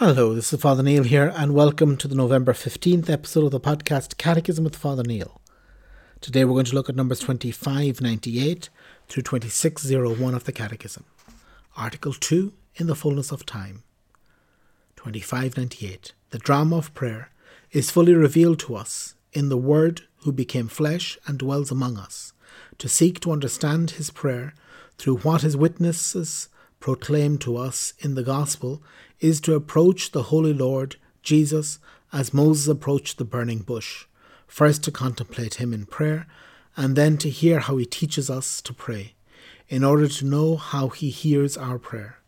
Hello, this is Father Neil here, and welcome to the November 15th episode of the podcast Catechism with Father Neil. Today we're going to look at numbers 2598 through 2601 of the Catechism. Article 2 In the Fullness of Time. 2598. The drama of prayer is fully revealed to us in the Word who became flesh and dwells among us, to seek to understand his prayer through what his witnesses proclaim to us in the Gospel is to approach the Holy Lord Jesus as Moses approached the burning bush, first to contemplate him in prayer, and then to hear how he teaches us to pray, in order to know how he hears our prayer.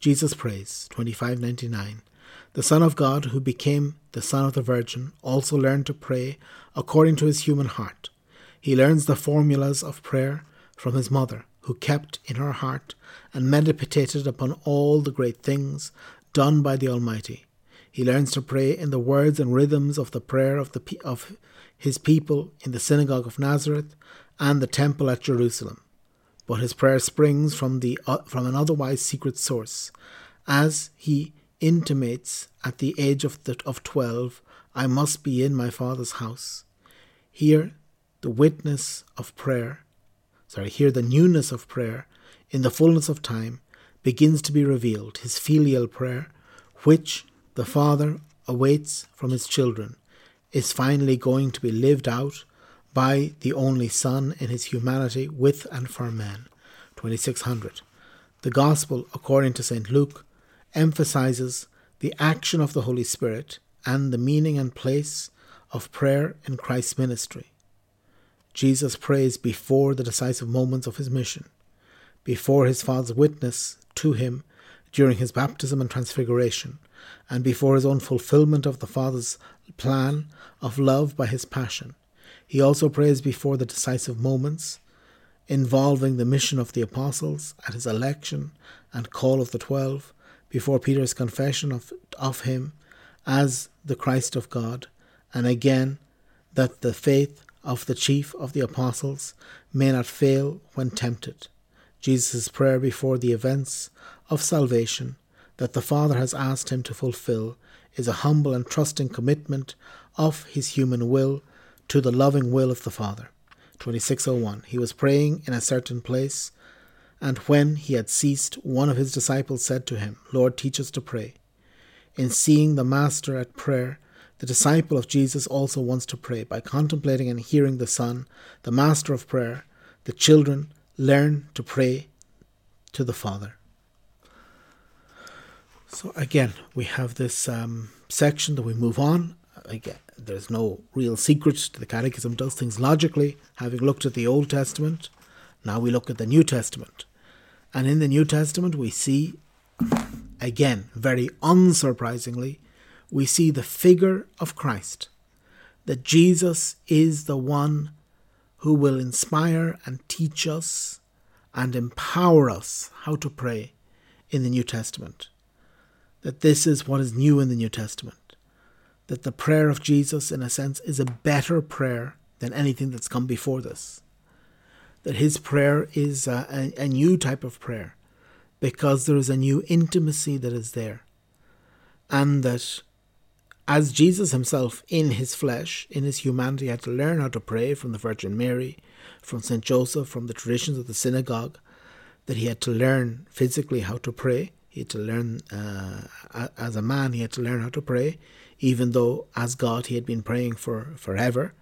Jesus prays, 2599. The Son of God, who became the Son of the Virgin, also learned to pray according to his human heart. He learns the formulas of prayer from his mother, who kept in her heart and meditated upon all the great things done by the Almighty. He learns to pray in the words and rhythms of the prayer of, the, of his people in the synagogue of Nazareth and the temple at Jerusalem. But his prayer springs from, the, uh, from an otherwise secret source. As he intimates at the age of, the, of twelve, I must be in my Father's house. Here, the witness of prayer, sorry, here the newness of prayer in the fullness of time begins to be revealed his filial prayer, which the Father awaits from his children, is finally going to be lived out by the only Son in his humanity with and for men. 2600. The Gospel, according to St. Luke, emphasizes the action of the Holy Spirit and the meaning and place of prayer in Christ's ministry. Jesus prays before the decisive moments of his mission, before his Father's witness to him during his baptism and transfiguration, and before his own fulfillment of the Father's plan of love by his passion. He also prays before the decisive moments involving the mission of the apostles at his election and call of the twelve, before Peter's confession of, of him as the Christ of God, and again that the faith of the chief of the apostles may not fail when tempted. Jesus' prayer before the events of salvation that the Father has asked him to fulfill is a humble and trusting commitment of his human will to the loving will of the Father. 2601. He was praying in a certain place, and when he had ceased, one of his disciples said to him, Lord, teach us to pray. In seeing the Master at prayer, the disciple of Jesus also wants to pray. By contemplating and hearing the Son, the Master of prayer, the children learn to pray to the Father. So again, we have this um, section that we move on. Again, there's no real secret to the Catechism does things logically. Having looked at the Old Testament, now we look at the New Testament, and in the New Testament we see, again, very unsurprisingly, we see the figure of Christ. That Jesus is the one who will inspire and teach us and empower us how to pray in the New Testament. That this is what is new in the New Testament. That the prayer of Jesus, in a sense, is a better prayer than anything that's come before this. That his prayer is a, a, a new type of prayer because there is a new intimacy that is there. And that as Jesus himself, in his flesh, in his humanity, had to learn how to pray from the Virgin Mary, from St. Joseph, from the traditions of the synagogue, that he had to learn physically how to pray. He had to learn, uh, as a man, he had to learn how to pray, even though as God he had been praying for forever.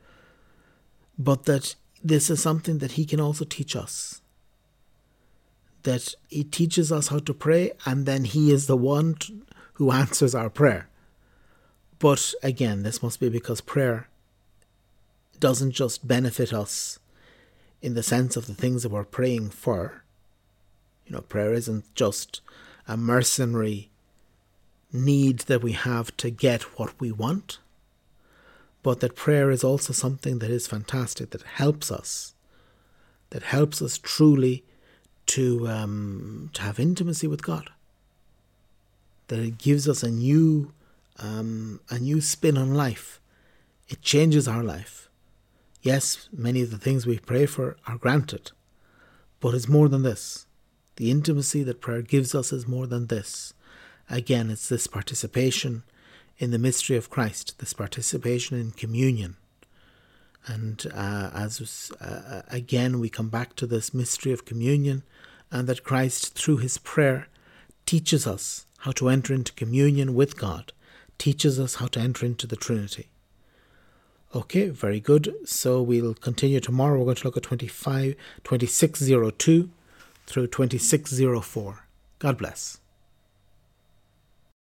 But that this is something that he can also teach us. That he teaches us how to pray, and then he is the one who answers our prayer but again, this must be because prayer doesn't just benefit us in the sense of the things that we're praying for. You know, prayer isn't just a mercenary need that we have to get what we want, but that prayer is also something that is fantastic, that helps us, that helps us truly to um, to have intimacy with God. That it gives us a new um, a new spin on life. It changes our life. Yes, many of the things we pray for are granted, but it's more than this. The intimacy that prayer gives us is more than this. again, it's this participation in the mystery of Christ, this participation in communion. And uh, as uh, again, we come back to this mystery of communion, and that Christ, through his prayer, teaches us how to enter into communion with God, teaches us how to enter into the Trinity. Okay, very good. So we'll continue tomorrow. We're going to look at 25, 2602 through 2604. God bless.